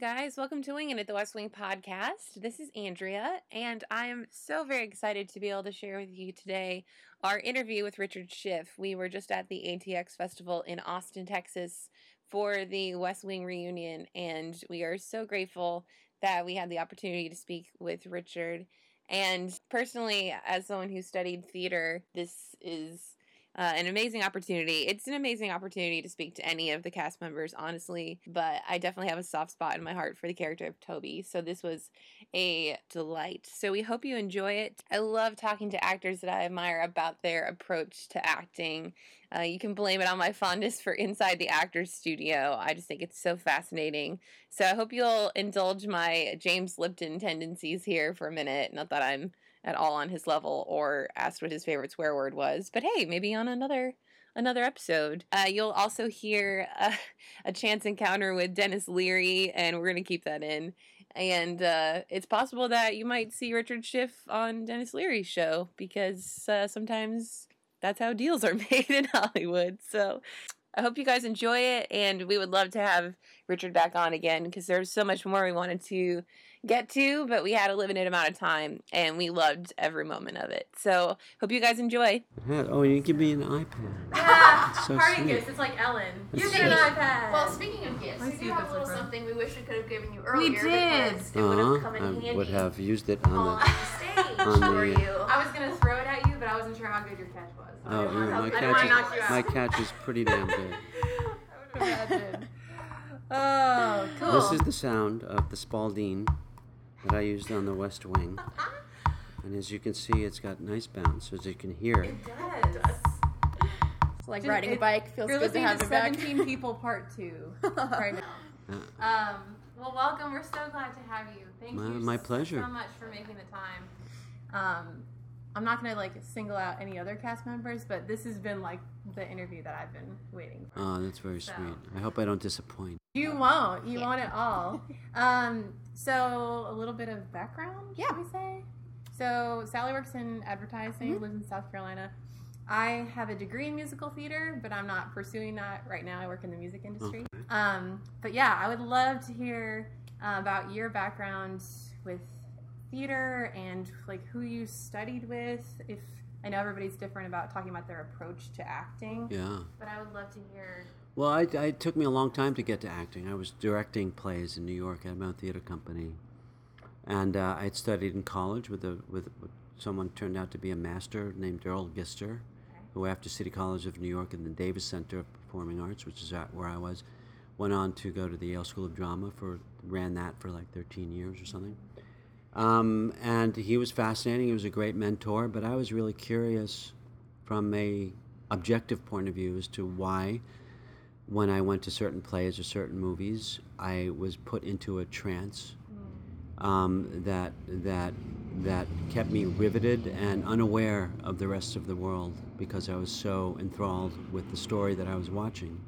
guys, welcome to Winging It, the West Wing podcast. This is Andrea, and I am so very excited to be able to share with you today our interview with Richard Schiff. We were just at the ATX Festival in Austin, Texas for the West Wing reunion, and we are so grateful that we had the opportunity to speak with Richard. And personally, as someone who studied theater, this is uh, an amazing opportunity. It's an amazing opportunity to speak to any of the cast members, honestly, but I definitely have a soft spot in my heart for the character of Toby. So this was a delight. So we hope you enjoy it. I love talking to actors that I admire about their approach to acting. Uh, you can blame it on my fondness for Inside the Actors Studio. I just think it's so fascinating. So I hope you'll indulge my James Lipton tendencies here for a minute. Not that I'm at all on his level or asked what his favorite swear word was. But hey, maybe on another another episode. Uh, you'll also hear uh, a chance encounter with Denis Leary, and we're gonna keep that in. And uh, it's possible that you might see Richard Schiff on Denis Leary's show because uh, sometimes that's how deals are made in Hollywood. So I hope you guys enjoy it, and we would love to have Richard back on again because there's so much more we wanted to get to, but we had a limited amount of time and we loved every moment of it. So hope you guys enjoy. Oh, you give me an iPad. Yeah, so party sweet. gifts. It's like Ellen. That's you get an iPad. Well, speaking of gifts, Let's we do have a little different. something we wish we could have given you earlier. We did. because It would have Uh-huh. come in I handy would have used it on on the the. stage on for the- you. I was gonna throw it at you, but I wasn't sure how good your catch was. Oh, yeah, my I catch is knock you out. my catch is pretty damn good. I would imagine. Oh, cool. This is the sound of the Spalding that I used on the West Wing, and as you can see, it's got nice bounce. As you can hear, It does. It's like Just- riding a bike feels You're good to listening have to it back. 17 People Part 2 right now. Um, well, welcome. We're so glad to have you. Thank My- you my so- pleasure. so much for making the time. Um, I'm not gonna like single out any other cast members, but this has been like the interview that I've been waiting for. oh, that's very So- sweet. I hope I don't disappoint. You won't. You want it all. Um, so a little bit of background, Yeah. we say? So Sally works in advertising, Mm-hmm. lives in South Carolina. I have a degree in musical theater, but I'm not pursuing that right now. I work in the music industry. Okay. Um, but yeah, I would love to hear uh, about your background with theater and like who you studied with. If I know everybody's different about talking about their approach to acting, Yeah. but I would love to hear. Well, I, I it took me a long time to get to acting. I was directing plays in New York at my own theater company, and uh, I had studied in college with a with, someone turned out to be a master named Earle Gister, who after City College of New York and the Davis Center of Performing Arts, which is where I was, went on to go to the Yale School of Drama for ran that for like 13 years or something. Um, and he was fascinating. He was a great mentor, but I was really curious from a objective point of view as to why when I went to certain plays or certain movies, I was put into a trance um, that that that kept me riveted and unaware of the rest of the world because I was so enthralled with the story that I was watching.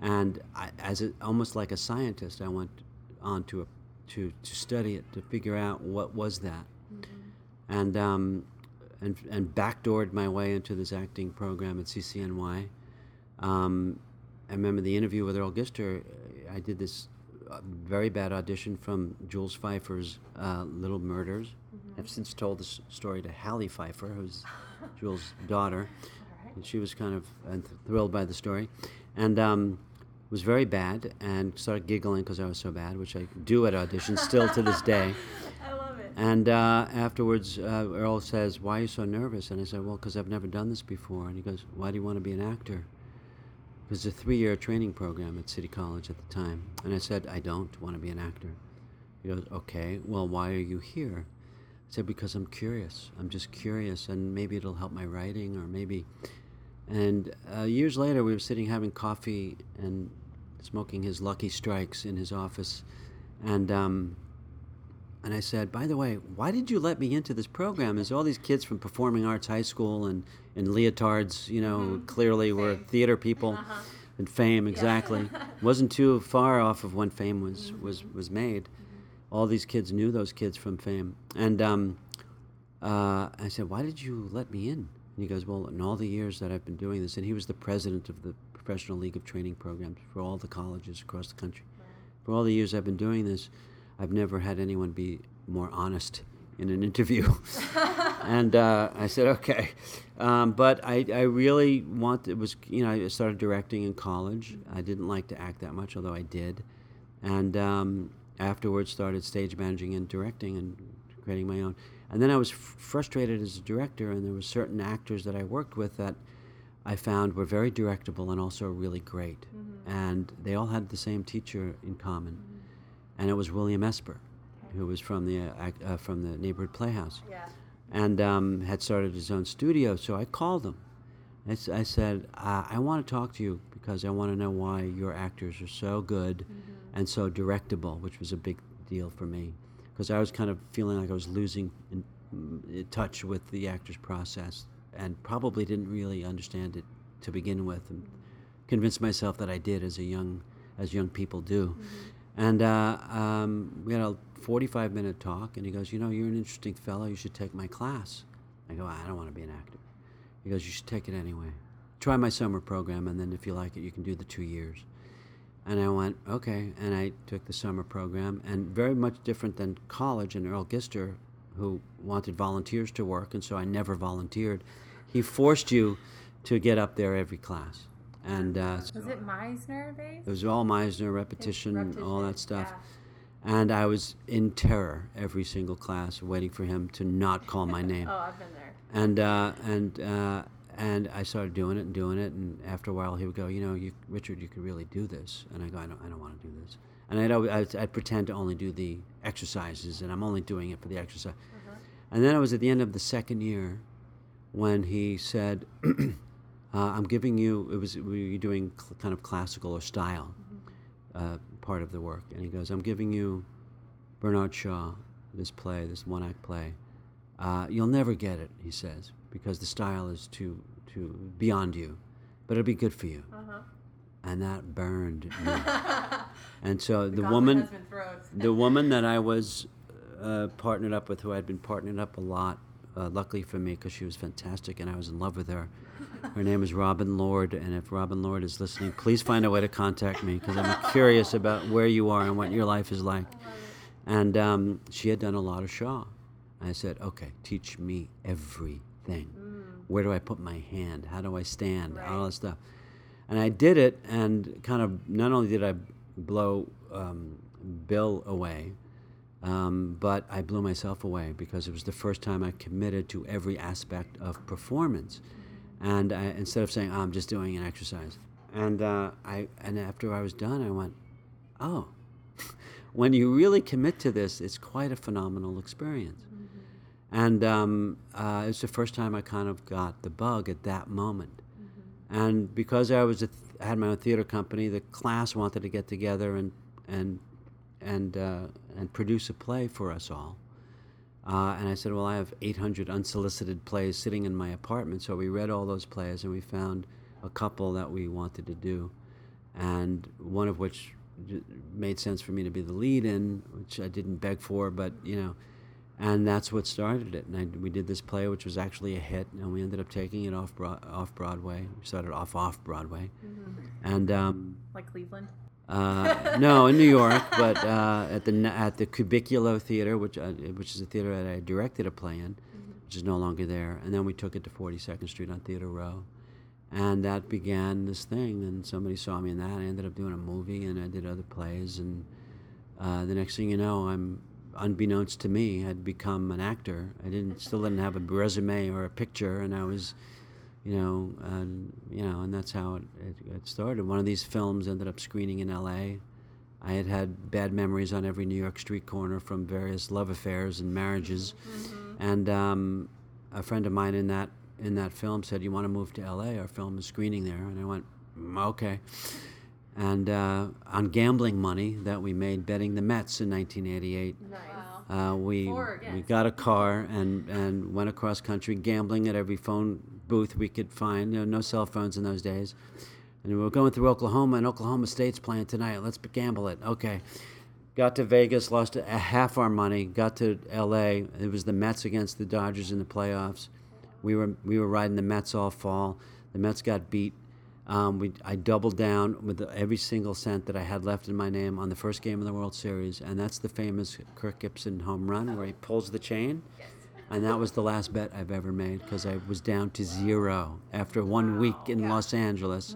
And I, as a, almost like a scientist, I went on to a, to to study it to figure out what was that, and um, and and backdoored my way into this acting program at CCNY. Um, I remember the interview with Earle Gister. I did this uh, very bad audition from Jules Feiffer's uh, Little Murders. I've since told this story to Halley Feiffer, who's Jules' daughter, and she was kind of uh, thrilled by the story, and um, was very bad and started giggling because I was so bad, which I do at auditions still to this day. I love it. And uh, afterwards, uh, Earl says, "Why are you so nervous?" And I said, "Well, because I've never done this before." And he goes, "Why do you want to be an actor?" It was a three-year training program at City College at the time, and I said, "I don't want to be an actor." He goes, "Okay, well, why are you here?" I said, "Because I'm curious. I'm just curious, and maybe it'll help my writing, or maybe." And uh, years later, we were sitting having coffee and smoking his Lucky Strikes in his office, and um, and I said, by the way, why did you let me into this program? There's all these kids from Performing Arts High School and, and leotards, you know, clearly were theater people and fame, exactly. Wasn't too far off of when fame was, was, was made. All these kids knew those kids from fame. And um, uh, I said, why did you let me in? And he goes, well, in all the years that I've been doing this, and he was the president of the Professional League of Training Programs for all the colleges across the country. for all the years I've been doing this, I've never had anyone be more honest in an interview. and uh, I said, okay. Um, but I, I really want, it was, you know, I started directing in college. I didn't like to act that much, although I did. And um, afterwards started stage managing and directing and creating my own. And then I was f- frustrated as a director, and there were certain actors that I worked with that I found were very directable and also really great. Mm-hmm. And they all had the same teacher in common, mm-hmm. And it was William Esper, who was from the uh, uh, from the neighborhood playhouse, yeah. and um, had started his own studio. So I called him. I, I said, uh, "I want to talk to you because I want to know why your actors are so good mm-hmm. and so directable," which was a big deal for me because I was kind of feeling like I was losing in, in touch with the actor's process and probably didn't really understand it to begin with and convinced myself that I did as a young as young people do. Mm-hmm. And uh, um, we had a 45 minute talk, and he goes, You know, you're an interesting fellow. You should take my class. I go, I don't want to be an actor. He goes, You should take it anyway. Try my summer program, and then if you like it, you can do the two years. And I went, Okay. And I took the summer program, and very much different than college. And Earle Gister, who wanted volunteers to work, and so I never volunteered he forced you to get up there every class. And uh, was it Meisner based? It was all Meisner repetition, repetition all that stuff. Yeah. And I was in terror every single class, waiting for him to not call my name. oh, I've been there. And uh, and uh, and I started doing it and doing it, and after a while he would go, you know, you, Richard, you could really do this. And I go, I don't, I don't want to do this. And I'd, I'd, I'd, pretend to only do the exercises, and I'm only doing it for the exercise. Uh-huh. And then it was at the end of the second year, when he said, uh, "I'm giving you." It was we were doing cl- kind of classical or style mm-hmm. uh, part of the work, and he goes, "I'm giving you Bernard Shaw, this play, this one-act play. Uh, you'll never get it," he says, "because the style is too too beyond you, but it'll be good for you." Uh-huh. And that burned me. and so the, the woman, the woman that I was uh, partnered up with, who I'd been partnered up a lot uh, luckily for me, because she was fantastic and I was in love with her. Her name is Robin Lord, and if Robin Lord is listening, please find a way to contact me because I'm curious about where you are and what your life is like. And um, she had done a lot of Shaw. I said, okay, teach me everything. Mm. Where do I put my hand? How do I stand? Right. All that stuff. And I did it, and kind of not only did I blow um, Bill away, um, but I blew myself away because it was the first time I committed to every aspect of performance. And I, instead of saying, oh, I'm just doing an exercise. And, uh, I, and after I was done, I went, oh, when you really commit to this, it's quite a phenomenal experience. Mm-hmm. And um, uh, it's the first time I kind of got the bug at that moment. Mm-hmm. And because I was th- had my own theater company, the class wanted to get together and, and and uh, and produce a play for us all. Uh, and I said, well, I have 800 unsolicited plays sitting in my apartment. So we read all those plays and we found a couple that we wanted to do, and one of which made sense for me to be the lead in, which I didn't beg for, but you know. And that's what started it. And I, we did this play, which was actually a hit, and we ended up taking it off off Broadway. We started off off Broadway, mm-hmm. and um, like Cleveland. Uh, no, in New York, but uh, at the at the Cubiculo Theater, which uh, which is a theater that I directed a play in, mm-hmm. which is no longer there. And then we took it to 42nd Street on Theater Row, and that began this thing. And somebody saw me in that. I ended up doing a movie, and I did other plays. And uh, the next thing you know, I'm unbeknownst to me, had become an actor. I didn't still didn't have a resume or a picture, and I was you know, and you know, and that's how it, it, it, started. One of these films ended up screening in L.A. I had had bad memories on every New York street corner from various love affairs and marriages, mm-hmm. and um, a friend of mine in that in that film said, "You want to move to L.A.? Our film is screening there." And I went, mm, "Okay." And uh, on gambling money that we made betting the Mets in 1988. Nice. Uh, we we got a car and, and went across country gambling at every phone booth we could find. You know, no cell phones in those days. And we were going through Oklahoma, and Oklahoma State's playing tonight. Let's gamble it. Okay. Got to Vegas, lost a, half our money. Got to L.A. It was the Mets against the Dodgers in the playoffs. We were we were riding the Mets all fall. The Mets got beat. Um, we, I doubled down with every single cent that I had left in my name on the first game of the World Series, and that's the famous Kirk Gibson home run where he pulls the chain. And that was the last bet I've ever made because I was down to zero after one week in Los Angeles.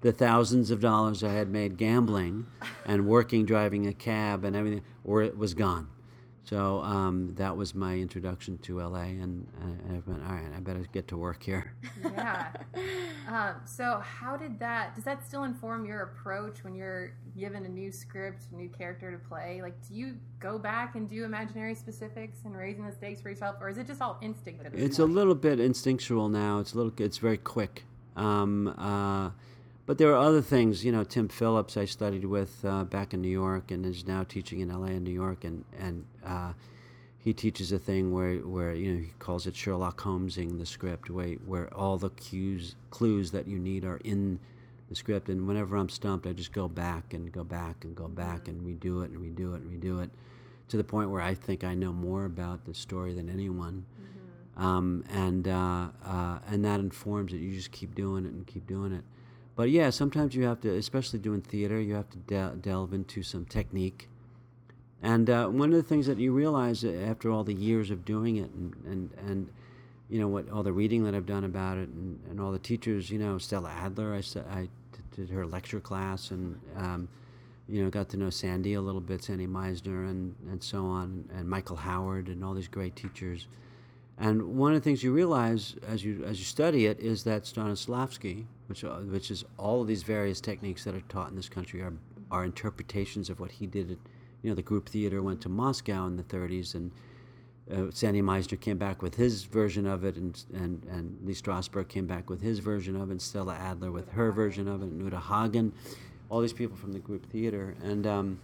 The thousands of dollars I had made gambling and working, driving a cab, and everything, or it was gone. So um, that was my introduction to LA, and, uh, I went, all right, I better get to work here. yeah. Um, so how did that? Does that still inform your approach when you're given a new script, a new character to play? Like, do you go back and do imaginary specifics and raising the stakes for yourself, or is it just all instinct? It's a little bit instinctual now. It's a little. It's very quick. Um, uh, but there are other things. You know, Tim Phillips I studied with uh, back in New York and is now teaching in L.A. and New York, and and uh, he teaches a thing where where you know he calls it Sherlock Holmesing the script, where where all the cues clues that you need are in the script. And whenever I'm stumped, I just go back and go back and go back and redo it and redo it and redo it to the point where I think I know more about the story than anyone um, and uh, uh, and that informs it. You just keep doing it and keep doing it. But yeah, sometimes you have to, especially doing theater, you have to de- delve into some technique. And uh, one of the things that you realize after all the years of doing it, and and, and you know what, all the reading that I've done about it, and, and all the teachers, you know, Stella Adler, I, I did her lecture class, and um, you know, got to know Sandy a little bit, Sandy Meisner, and and so on, and Michael Howard, and all these great teachers. And one of the things you realize as you as you study it is that Stanislavski, which uh, which is all of these various techniques that are taught in this country are are interpretations of what he did. You know, the group theater went to Moscow in the 30s, and uh, Sandy Meisner came back with his version of it, and and and Lee Strasberg came back with his version of it, and Stella Adler with her version of it, and Uta Hagen, all these people from the group theater, and. Um,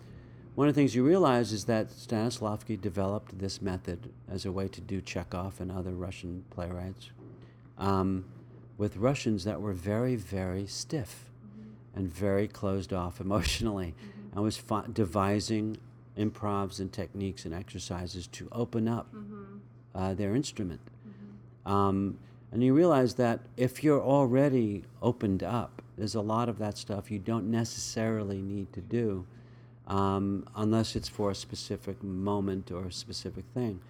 one of the things you realize is that Stanislavski developed this method as a way to do Chekhov and other Russian playwrights um, with Russians that were very, very stiff and very closed off emotionally, and was fi- devising improvs and techniques and exercises to open up uh, their instrument. Um, and you realize that if you're already opened up, there's a lot of that stuff you don't necessarily need to do um, unless it's for a specific moment or a specific thing.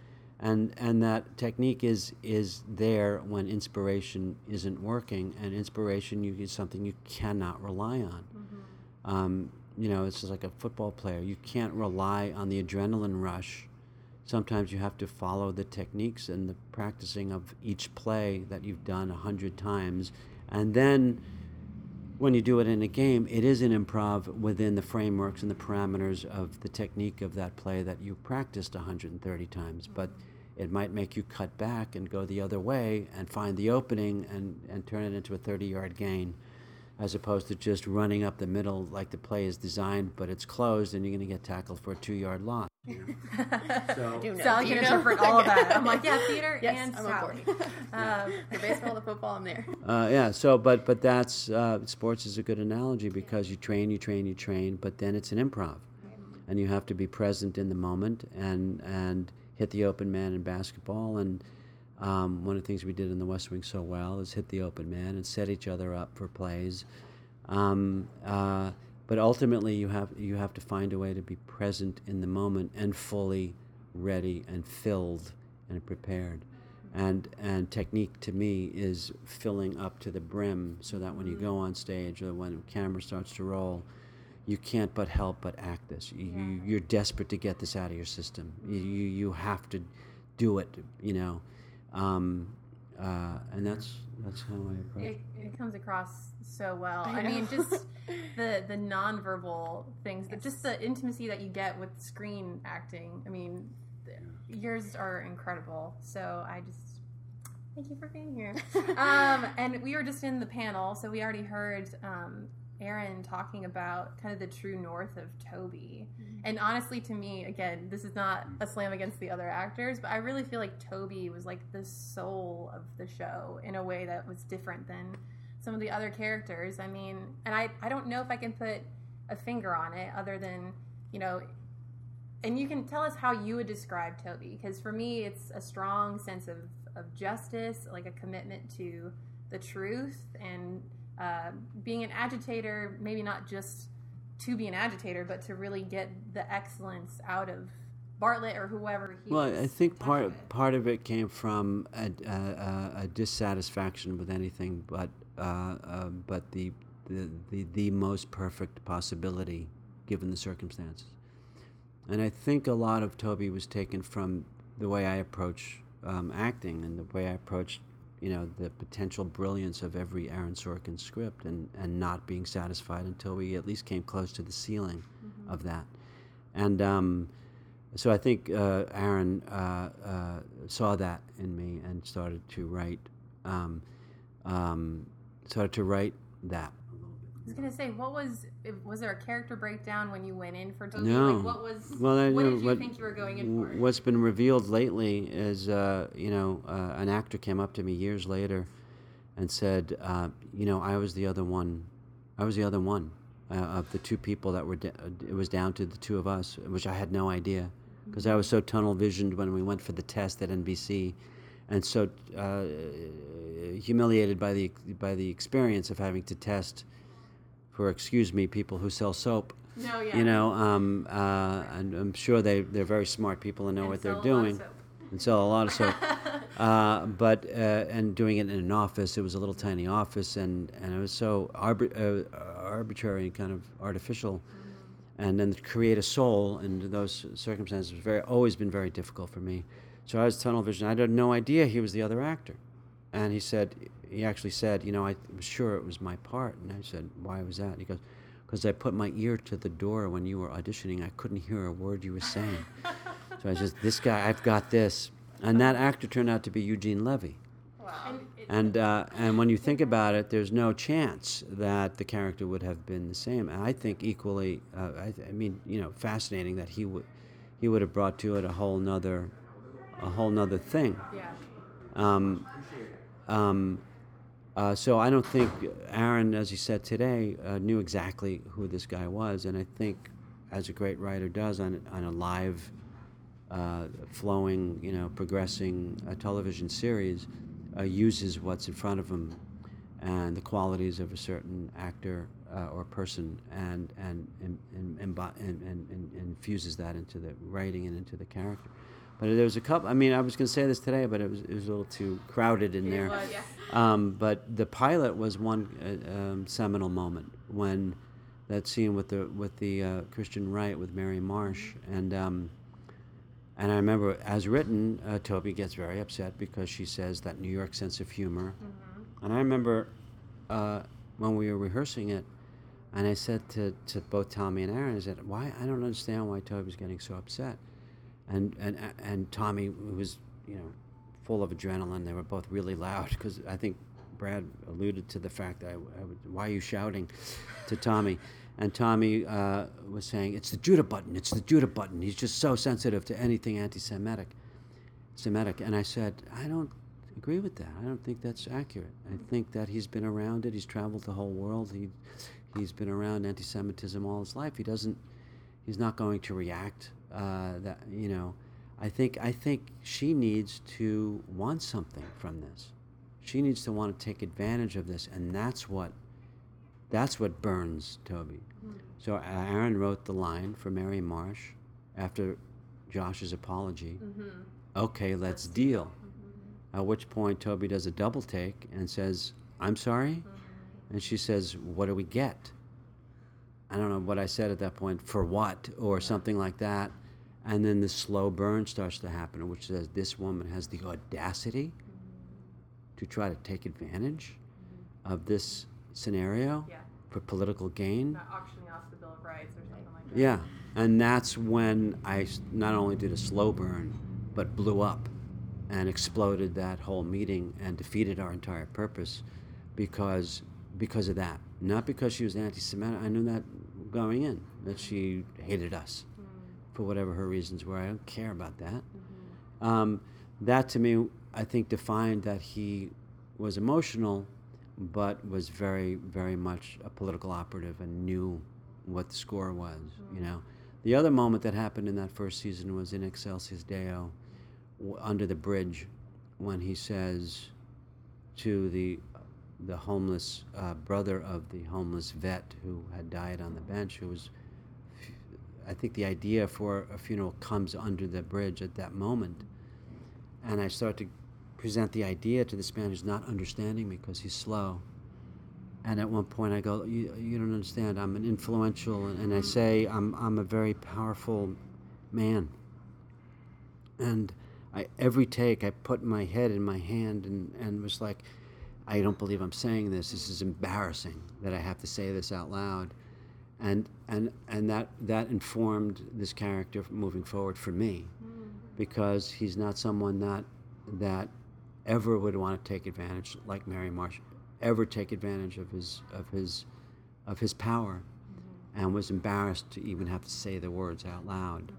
And, and that technique is, is there when inspiration isn't working, and inspiration you, is something you cannot rely on. Um, you know, it's just like a football player. You can't rely on the adrenaline rush. Sometimes you have to follow the techniques and the practicing of each play that you've done a hundred times. And then when you do it in a game, it is an improv within the frameworks and the parameters of the technique of that play that you practiced 130 times. But it might make you cut back and go the other way and find the opening and, and turn it into a 30 yard gain as opposed to just running up the middle like the play is designed, but it's closed and you're going to get tackled for a two yard loss. So, Do know. Sally Do you can know? interpret all of that. I'm like, yeah, theater Yes, and I'm on Sally. Um, The baseball, the football, I'm there. Uh, yeah. So, but but that's uh, sports is a good analogy because you train, you train, you train, but then it's an improv, and you have to be present in the moment and and hit the open man in basketball. And um, one of the things we did in the West Wing so well is hit the open man and set each other up for plays. Um, uh, but ultimately, you have you have to find a way to be present in the moment and fully ready and filled and prepared. And and technique to me is filling up to the brim so that when you go on stage or when the camera starts to roll, you can't but help but act this. You, you you're desperate to get this out of your system. You you, you have to do it. You know, um, uh, and that's that's how I approach. it, it. it comes across so well. I I, mean, just the the nonverbal things, the, just the intimacy that you get with screen acting. I mean, th- yours are incredible. So I just thank you for being here. um, and we were just in the panel, so we already heard um, Aaron talking about kind of the true north of Toby. Mm-hmm. And honestly, to me, again, this is not a slam against the other actors, but I really feel like Toby was like the soul of the show in a way that was different than some of the other characters. I mean, and I, I don't know if I can put a finger on it other than, you know, and you can tell us how you would describe Toby, because for me, it's a strong sense of, of justice, like a commitment to the truth and uh, being an agitator, maybe not just to be an agitator, but to really get the excellence out of Bartlet or whoever he Well, I think part with. part of it came from a, a, a, a dissatisfaction with anything but uh, uh, but the, the the the most perfect possibility given the circumstances. And I think a lot of Toby was taken from the way I approach um, acting and the way I approached, you know, the potential brilliance of every Aaron Sorkin script, and, and not being satisfied until we at least came close to the ceiling of that. And um, so I think uh, Aaron uh, uh, saw that in me and started to write, um, um, started to write that. I was gonna say, what was was there a character breakdown when you went in for? No. Like, what was? Well, I what know did you what- think you were going in for? What's been revealed lately is, uh, you know, uh, an actor came up to me years later and said, uh, you know, I was the other one. I was the other one uh, of the two people that were. Da- it was down to the two of us, which I had no idea because I was so tunnel visioned when we went for the test at NBC, and so uh, humiliated by the by the experience of having to test for, excuse me, people who sell soap. no, yeah. You know, um, uh, and I'm sure they, they're very smart people and know And what they're a lot of doing and sell a lot of soap. uh, but, uh, and doing it in an office, it was a little tiny office and, and it was so arbit- uh, arbitrary and kind of artificial. Mm-hmm. And then to create a soul in those circumstances was very, always been very difficult for me. So I was tunnel vision. I had no idea he was the other actor. And he said, he actually said, you know, I was sure it was my part. And I said, why was that? And He goes, because I put my ear to the door when you were auditioning. I couldn't hear a word you were saying. so I said, this guy, I've got this. And that actor turned out to be Eugene Levy. And And, uh, and when you think about it, there's no chance that the character would have been the same. And I think equally, uh, I, th- I mean, you know, fascinating that he would, he would have brought to it a whole nother, a whole nother thing. yeah. Um, um, uh, so I don't think Aaron, as he said today, uh, knew exactly who this guy was, and I think, as a great writer does on on a live, uh, flowing, you know, progressing uh, television series, uh, uses what's in front of him, and the qualities of a certain actor uh, or person, and and and, and, and, and, and, and infuses that into the writing and into the character. But there was a couple. I mean, I was going to say this today, but it was it was a little too crowded in there. was. Yeah. Um, but the pilot was one uh, um, seminal moment when that scene with the with the uh, Christian Right with Mary Marsh and um, and I remember as written, uh, Toby gets very upset because she says that New York sense of humor, and I remember uh, when we were rehearsing it, and I said to, to both Tommy and Aaron, I said, "Why I don't understand why Toby's getting so upset," and and and Tommy was you know full of adrenaline. They were both really loud because I think Brad alluded to the fact that I, I would, why are you shouting to Tommy? And Tommy uh, was saying, it's the Judah button, it's the Judah button. He's just so sensitive to anything anti-Semitic. Semitic. And I said, I don't agree with that. I don't think that's accurate. I think that he's been around it. He's traveled the whole world. He, he's been around anti-Semitism all his life. He doesn't. He's not going to react. Uh, that you know. I think I think she needs to want something from this. She needs to want to take advantage of this, and that's what that's what burns Toby. So uh, Aaron wrote the line for Mary Marsh after Josh's apology. Okay, let's deal. At which point Toby does a double take and says, "I'm sorry," and she says, "What do we get?" I don't know what I said at that point. For what or something like that. And then the slow burn starts to happen, which says this woman has the audacity to try to take advantage of this scenario Yeah. for political gain. Not auctioning off the Bill of Rights or something like that. Yeah, and that's when I not only did a slow burn, but blew up and exploded that whole meeting and defeated our entire purpose because because of that. Not because she was anti-Semitic. I knew that going in that she hated us for whatever her reasons were. I don't care about that. Um, that to me, I think, defined that he was emotional, but was very, very much a political operative and knew what the score was. You know, the other moment that happened in that first season was in Excelsis Deo, w- under the bridge, when he says to the the homeless uh, brother of the homeless vet who had died on the bench, who was. I think the idea for a funeral comes under the bridge at that moment, and I start to present the idea to this man who's not understanding me because he's slow. And at one point, I go, "You, you don't understand. I'm an influential," and, and I mm. say, "I'm I'm a very powerful man." And I every take, I put my head in my hand and and was like, "I don't believe I'm saying this. This is embarrassing that I have to say this out loud." And and and that that informed this character moving forward for me, mm. because he's not someone that that ever would want to take advantage, like Mary Marsh, ever take advantage of his of his of his power, mm-hmm. and was embarrassed to even have to say the words out loud,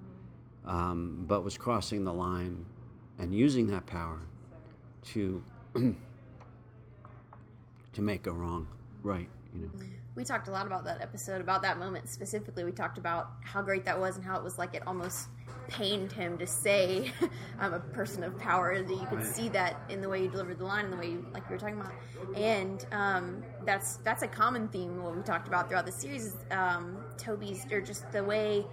mm-hmm. um, but was crossing the line, and using that power to to make a wrong right. You know. Mm. We talked a lot about that episode about that moment specifically. We talked about how great that was and how it was like it almost pained him to say i'm a person of power that you could see that in the way you delivered the line and the way you like you were talking about. And um, that's that's a common theme what we talked about throughout the series is um, toby's or just the way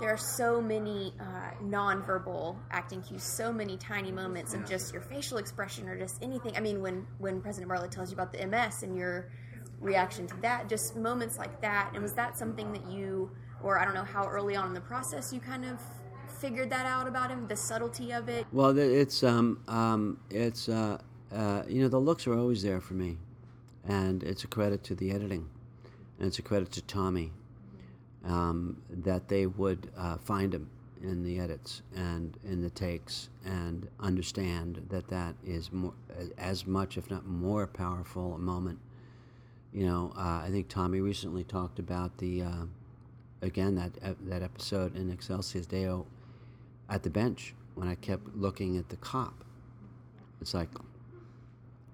there are so many uh, nonverbal acting cues, so many tiny moments of just your facial expression or just anything. I mean, when when President Bartlet tells you about the MS and your reaction to that, just moments like that. And was that something that you, or I don't know how early on in the process you kind of figured that out about him, the subtlety of it? Well, it's um, um, it's uh, uh, you know the looks are always there for me, and it's a credit to the editing, and it's a credit to Tommy, um, that they would uh, find him in the edits and in the takes and understand that that is more, as much, if not more, powerful a moment. You know, uh, I think Tommy recently talked about the, uh, again that that episode in Excelsis Deo at the bench when I kept looking at the cop. It's like,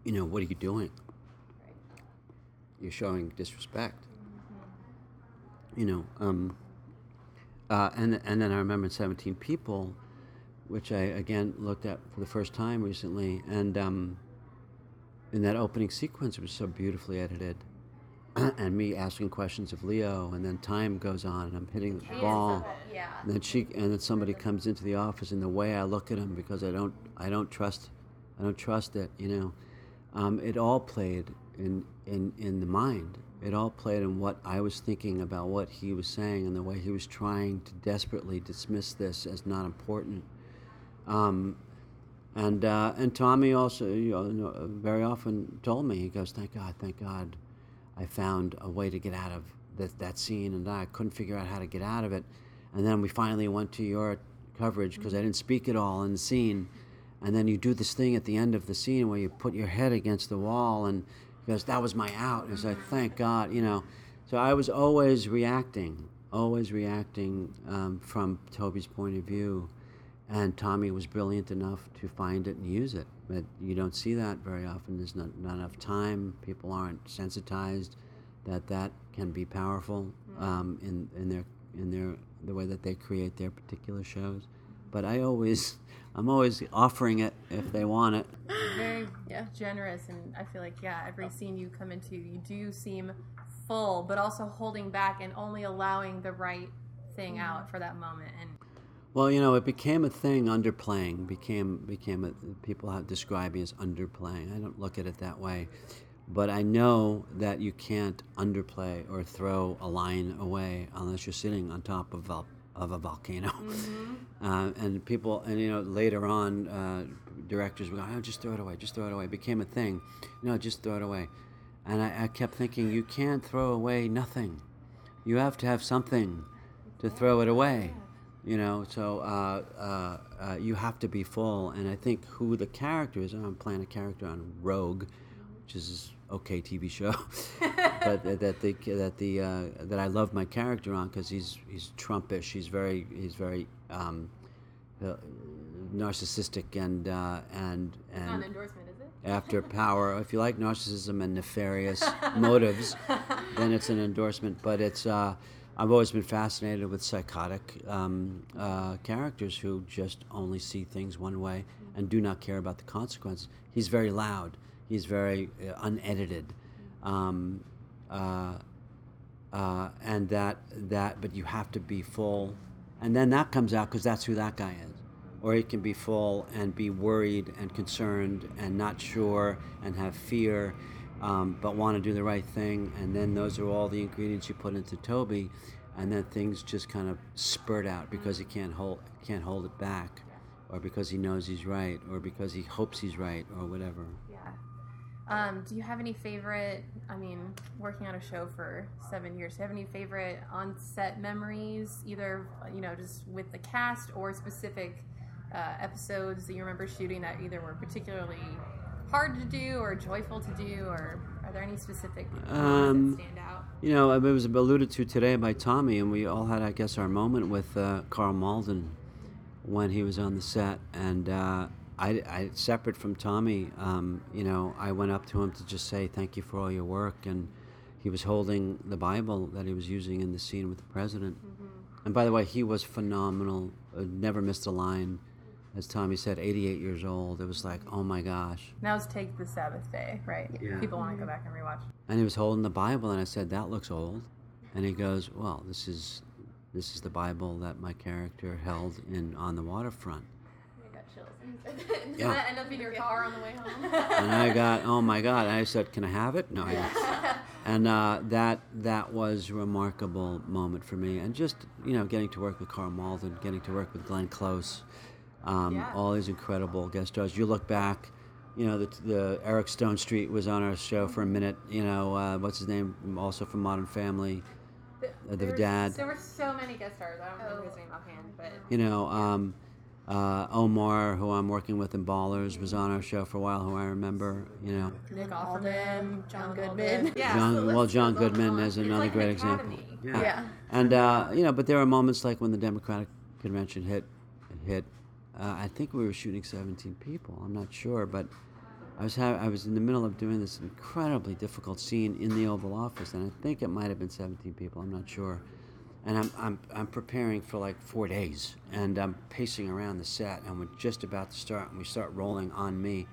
you know, what are you doing? You're showing disrespect. You know, um, uh, and and then I remember 17 people, which I again looked at for the first time recently, and um, in that opening sequence, it was so beautifully edited. and me asking questions of Leo, and then time goes on, and I'm hitting the ball. Yeah. And then she, and then somebody comes into the office, and the way I look at him because I don't, I don't trust, I don't trust it. You know, um, it all played in in in the mind. It all played in what I was thinking about what he was saying and the way he was trying to desperately dismiss this as not important. Um, and uh, and Tommy also, you know, very often told me, he goes, "Thank God, thank God, I found a way to get out of that that scene, and I couldn't figure out how to get out of it." And then we finally went to your coverage because I didn't speak at all in the scene. And then you do this thing at the end of the scene where you put your head against the wall, and goes, "That was my out." And it's like, "Thank God," you know. So I was always reacting, always reacting um, from Toby's point of view and Tommy was brilliant enough to find it and use it. But you don't see that very often. There's not, not enough time. People aren't sensitized that that can be powerful um, in in their in their the way that they create their particular shows. But I always, I'm always offering it if they want it. Very Yeah. generous, and I feel like yeah, every scene you come into, you do seem full, but also holding back and only allowing the right thing out for that moment. And Well, you know, it became a thing. Underplaying became became a, people have described me as underplaying. I don't look at it that way, but I know that you can't underplay or throw a line away unless you're sitting on top of vol- of a volcano. Uh, and people, and you know, later on, uh, directors were going, "Oh, just throw it away, just throw it away." It became a thing. No, just throw it away. And I, I kept thinking, you can't throw away nothing. You have to have something to throw it away you know so uh, uh, uh, you have to be full and i think who the character is i'm playing a character on rogue which is okay tv show but that, that the that the uh, that i love my character on because he's he's trumpish he's very he's very um, uh, narcissistic and uh, and not an and endorsement, is it? after power. If you like narcissism and nefarious motives, then it's an endorsement. But it's uh, I've always been fascinated with psychotic um, uh, characters who just only see things one way and do not care about the consequences. He's very loud. He's very uh, unedited, um, uh, uh, and that that. But you have to be full, and then that comes out because that's who that guy is. Or he can be full and be worried and concerned and not sure and have fear, um, but want to do the right thing. And then those are all the ingredients you put into Toby, and then things just kind of spurt out because he can't hold can't hold it back, or because he knows he's right, or because he hopes he's right, or whatever. Yeah. Um, do you have any favorite? I mean, working on a show for seven years, do you have any favorite on-set memories, either you know, just with the cast or specific uh, episodes that you remember shooting that either were particularly hard to do or joyful to do, or are there any specific Um, that stand out? You know, it was alluded to today by Tommy, and we all had, I guess, our moment with uh, Karl Malden when he was on the set. And uh, I, I, separate from Tommy, um, you know, I went up to him to just say thank you for all your work, and he was holding the Bible that he was using in the scene with the president. And by the way, he was phenomenal. Uh, never missed a line. As Tommy said, 88 years old. It was like, oh my gosh. Now let's take the Sabbath day, right? Yeah. People want to go back and rewatch. And he was holding the Bible, and I said, "That looks old." And he goes, "Well, this is this is the Bible that my character held in on the waterfront." I got chills. Did Yeah. that end up in your car on the way home? And I got, "Oh my God!" And I said, "Can I have it?" No, I didn't. And uh, that that was a remarkable moment for me, and just you know, getting to work with Karl Malden, getting to work with Glenn Close, um, Yeah. all these incredible guest stars. You look back. You know, the, the Eric Stonestreet was on our show for a minute. You know, uh, what's his name? Also from Modern Family. the There were- dad. There were so many guest stars. I don't know his name offhand, but you know, um, uh, Omar, who I'm working with in Ballers, was on our show for a while. Who I remember, you know, Nick Offerman, John Goodman. Yeah, John. so well, John go on. Goodman is another like an great example. academy. Yeah. and uh, you know, but there are moments like when the Democratic convention hit, hit. Uh, I think we were shooting 17 people. I'm not sure, but I was ha- I was in the middle of doing this incredibly difficult scene in the Oval Office, and I think it might have been 17 people. I'm not sure. And I'm, I'm, I'm preparing for like four days, and I'm pacing around the set, and we're just about to start, and we start rolling on me.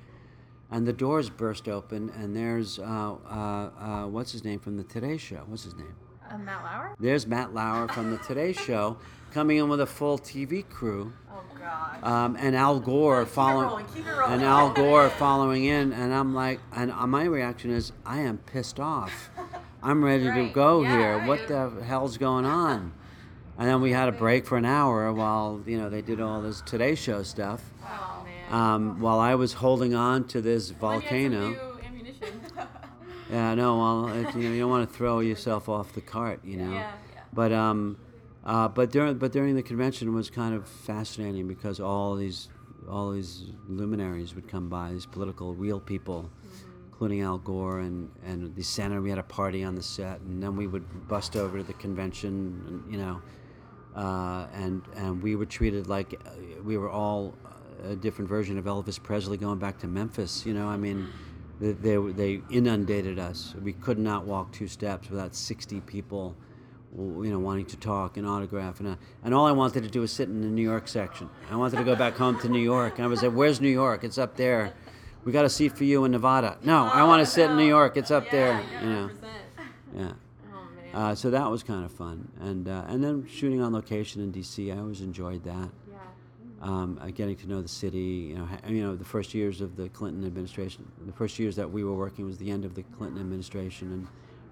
And the doors burst open, and there's, uh, uh, uh, what's his name from the Today Show? What's his name? Uh, Matt Lauer. There's Matt Lauer from the Today Show coming in with a full TV crew, Oh God. um, and Al Gore following, keep it rolling. and Al Gore following in, and I'm like, and uh, my reaction is, I am pissed off. I'm ready to go yeah, here. right. What the hell's going on? And then we had a break for an hour while you know they did all this Today Show stuff. Oh man. Um, while I was holding on to this Well, you had some volcano. Yeah, no, well, it, you know, you don't want to throw yourself off the cart, you know. Yeah, yeah. But um, uh, but during but during the convention was kind of fascinating because all these all these luminaries would come by, these political real people, including Al Gore and and the senator. We had a party on the set, and then we would bust over to the convention, and you know, uh, and and we were treated like uh, we were all a different version of Elvis Presley going back to Memphis. You know, I mean, they they, inundated us. We could not walk two steps without sixty people, w- you know, wanting to talk and autograph. And uh, and all I wanted to do was sit in the New York section. I wanted to go back home to New York. And I was like, "Where's New York? It's up there. We got a seat for you in Nevada. No, I want to sit in New York. It's up there. You know, yeah." Oh man. Uh, so that was kind of fun, and uh, and then shooting on location in D.C. I always enjoyed that. yeah. Um, uh, getting to know the city, you know, ha- you know, the first years of the Clinton administration, the first years that we were working was the end of the Clinton administration, and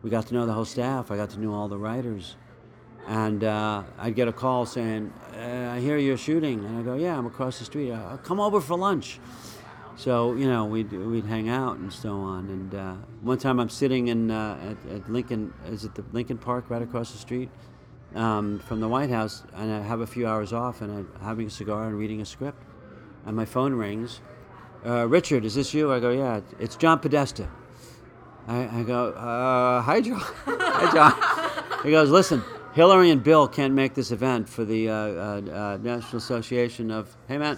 we got to know the whole staff. I got to know all the writers, and uh, I'd get a call saying, uh, "I hear you're shooting," and I go, "Yeah, I'm across the street. Uh, come over for lunch." So you know, we'd we'd hang out and so on. And uh, one time, I'm sitting in uh, at, at Lincoln, is it the Lincoln Park right across the street um, from the White House, and I have a few hours off, and I'm having a cigar and reading a script, and my phone rings. Uh, Richard, is this you? I go, yeah, it's John Podesta. I, I go, uh, hi, John. hi, John. He goes, listen, Hillary and Bill can't make this event for the uh, uh, uh, National Association of. Hey, man,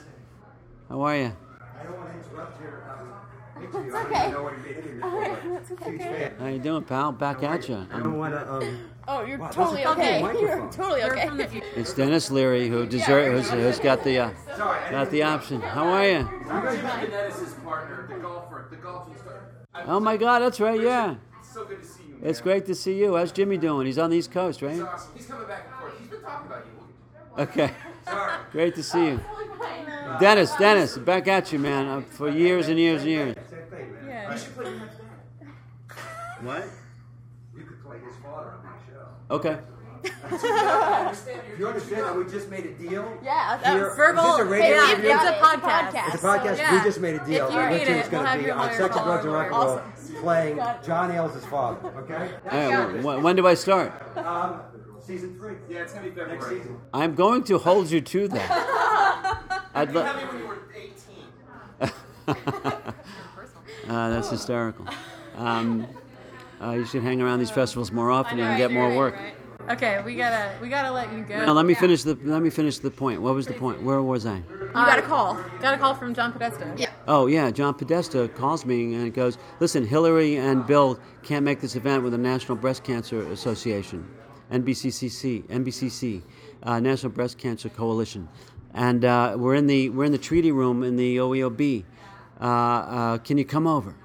how are you? I don't want to interrupt your um, interview. That's I don't okay. even know what you're making this for, but huge. How you doing, pal? Back at you. I don't want to. Um, Oh, you're Wow, totally okay. You're totally okay. from the future. It's Denis Leary who deserve, who's, who's got the uh, sorry, got the option. How are you? Jimmy Denis' partner, the golfer, the golfing star. Oh my God, that's right. Yeah, It's so good to see you. Man. it's great to see you. How's Jimmy doing? He's on the East Coast, He's right? awesome. He's coming back and forth. He's been talking about you. Okay. Sorry. Great to see you. Denis, Denis, back at you, man. Uh, for years and years and years. Same thing, man. Yeah. You should play your next. What? You could play his father on my show. Okay. I understand Do you understand that we just made a deal? Yeah, Here- verbal- Is this a radio Hey, interview? it's a It's a podcast. podcast. It's a podcast. Yeah. We just made a deal. If you need Richard's it, going we'll have to be your on Sex and Drugs and Rock and Roll Awesome. playing John Ailes' father. Okay? All right, wh- when do I start? Um, season three. Yeah, it's gonna be February. Next season. I'm going to hold you to that. I'd You lo- had me when you were 18. uh, that's hysterical. Um, uh, you should hang around these festivals more often and Right, get more work. right. Okay, we gotta we gotta let you go. Now let me finish the let me finish the point. What was the point? Where was I? You got a call. Got a call from John Podesta. Yeah. Oh yeah, John Podesta calls me and goes, "Listen, Hillary and Bill can't make this event with the National Breast Cancer Association, NBCCC, NBCC, uh, National Breast Cancer Coalition, and uh, we're in the we're in the treaty room in the OEOB. Uh, uh, can you come over?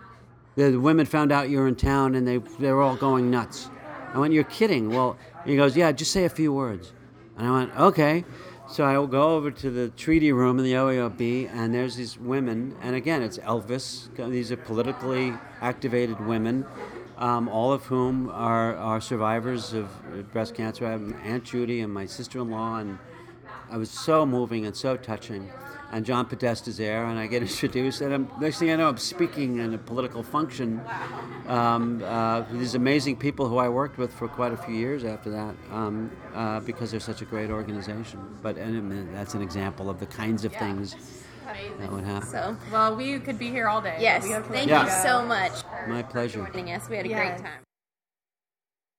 The, the women found out you're in town and they they were all going nuts. I went, "You're kidding?" Well, he goes, "Yeah, just say a few words." And I went, okay. So I will go over to the treaty room in the OEOB, and there's these women, and again, it's Elvis. These are politically activated women, um, all of whom are, are survivors of breast cancer. I have Aunt Judy and my sister-in-law, and I was so moving and so touching. And John Podesta's there, and I get introduced, and I'm, next thing I know, I'm speaking in a political function. Um, uh, these amazing people who I worked with for quite a few years after that, um, uh, because they're such a great organization. But and, I that's an example of the kinds of things that would happen. So, Well, we could be here all day. yes, We have to thank you you go. so much My pleasure. for joining us. We had a Yes. great time.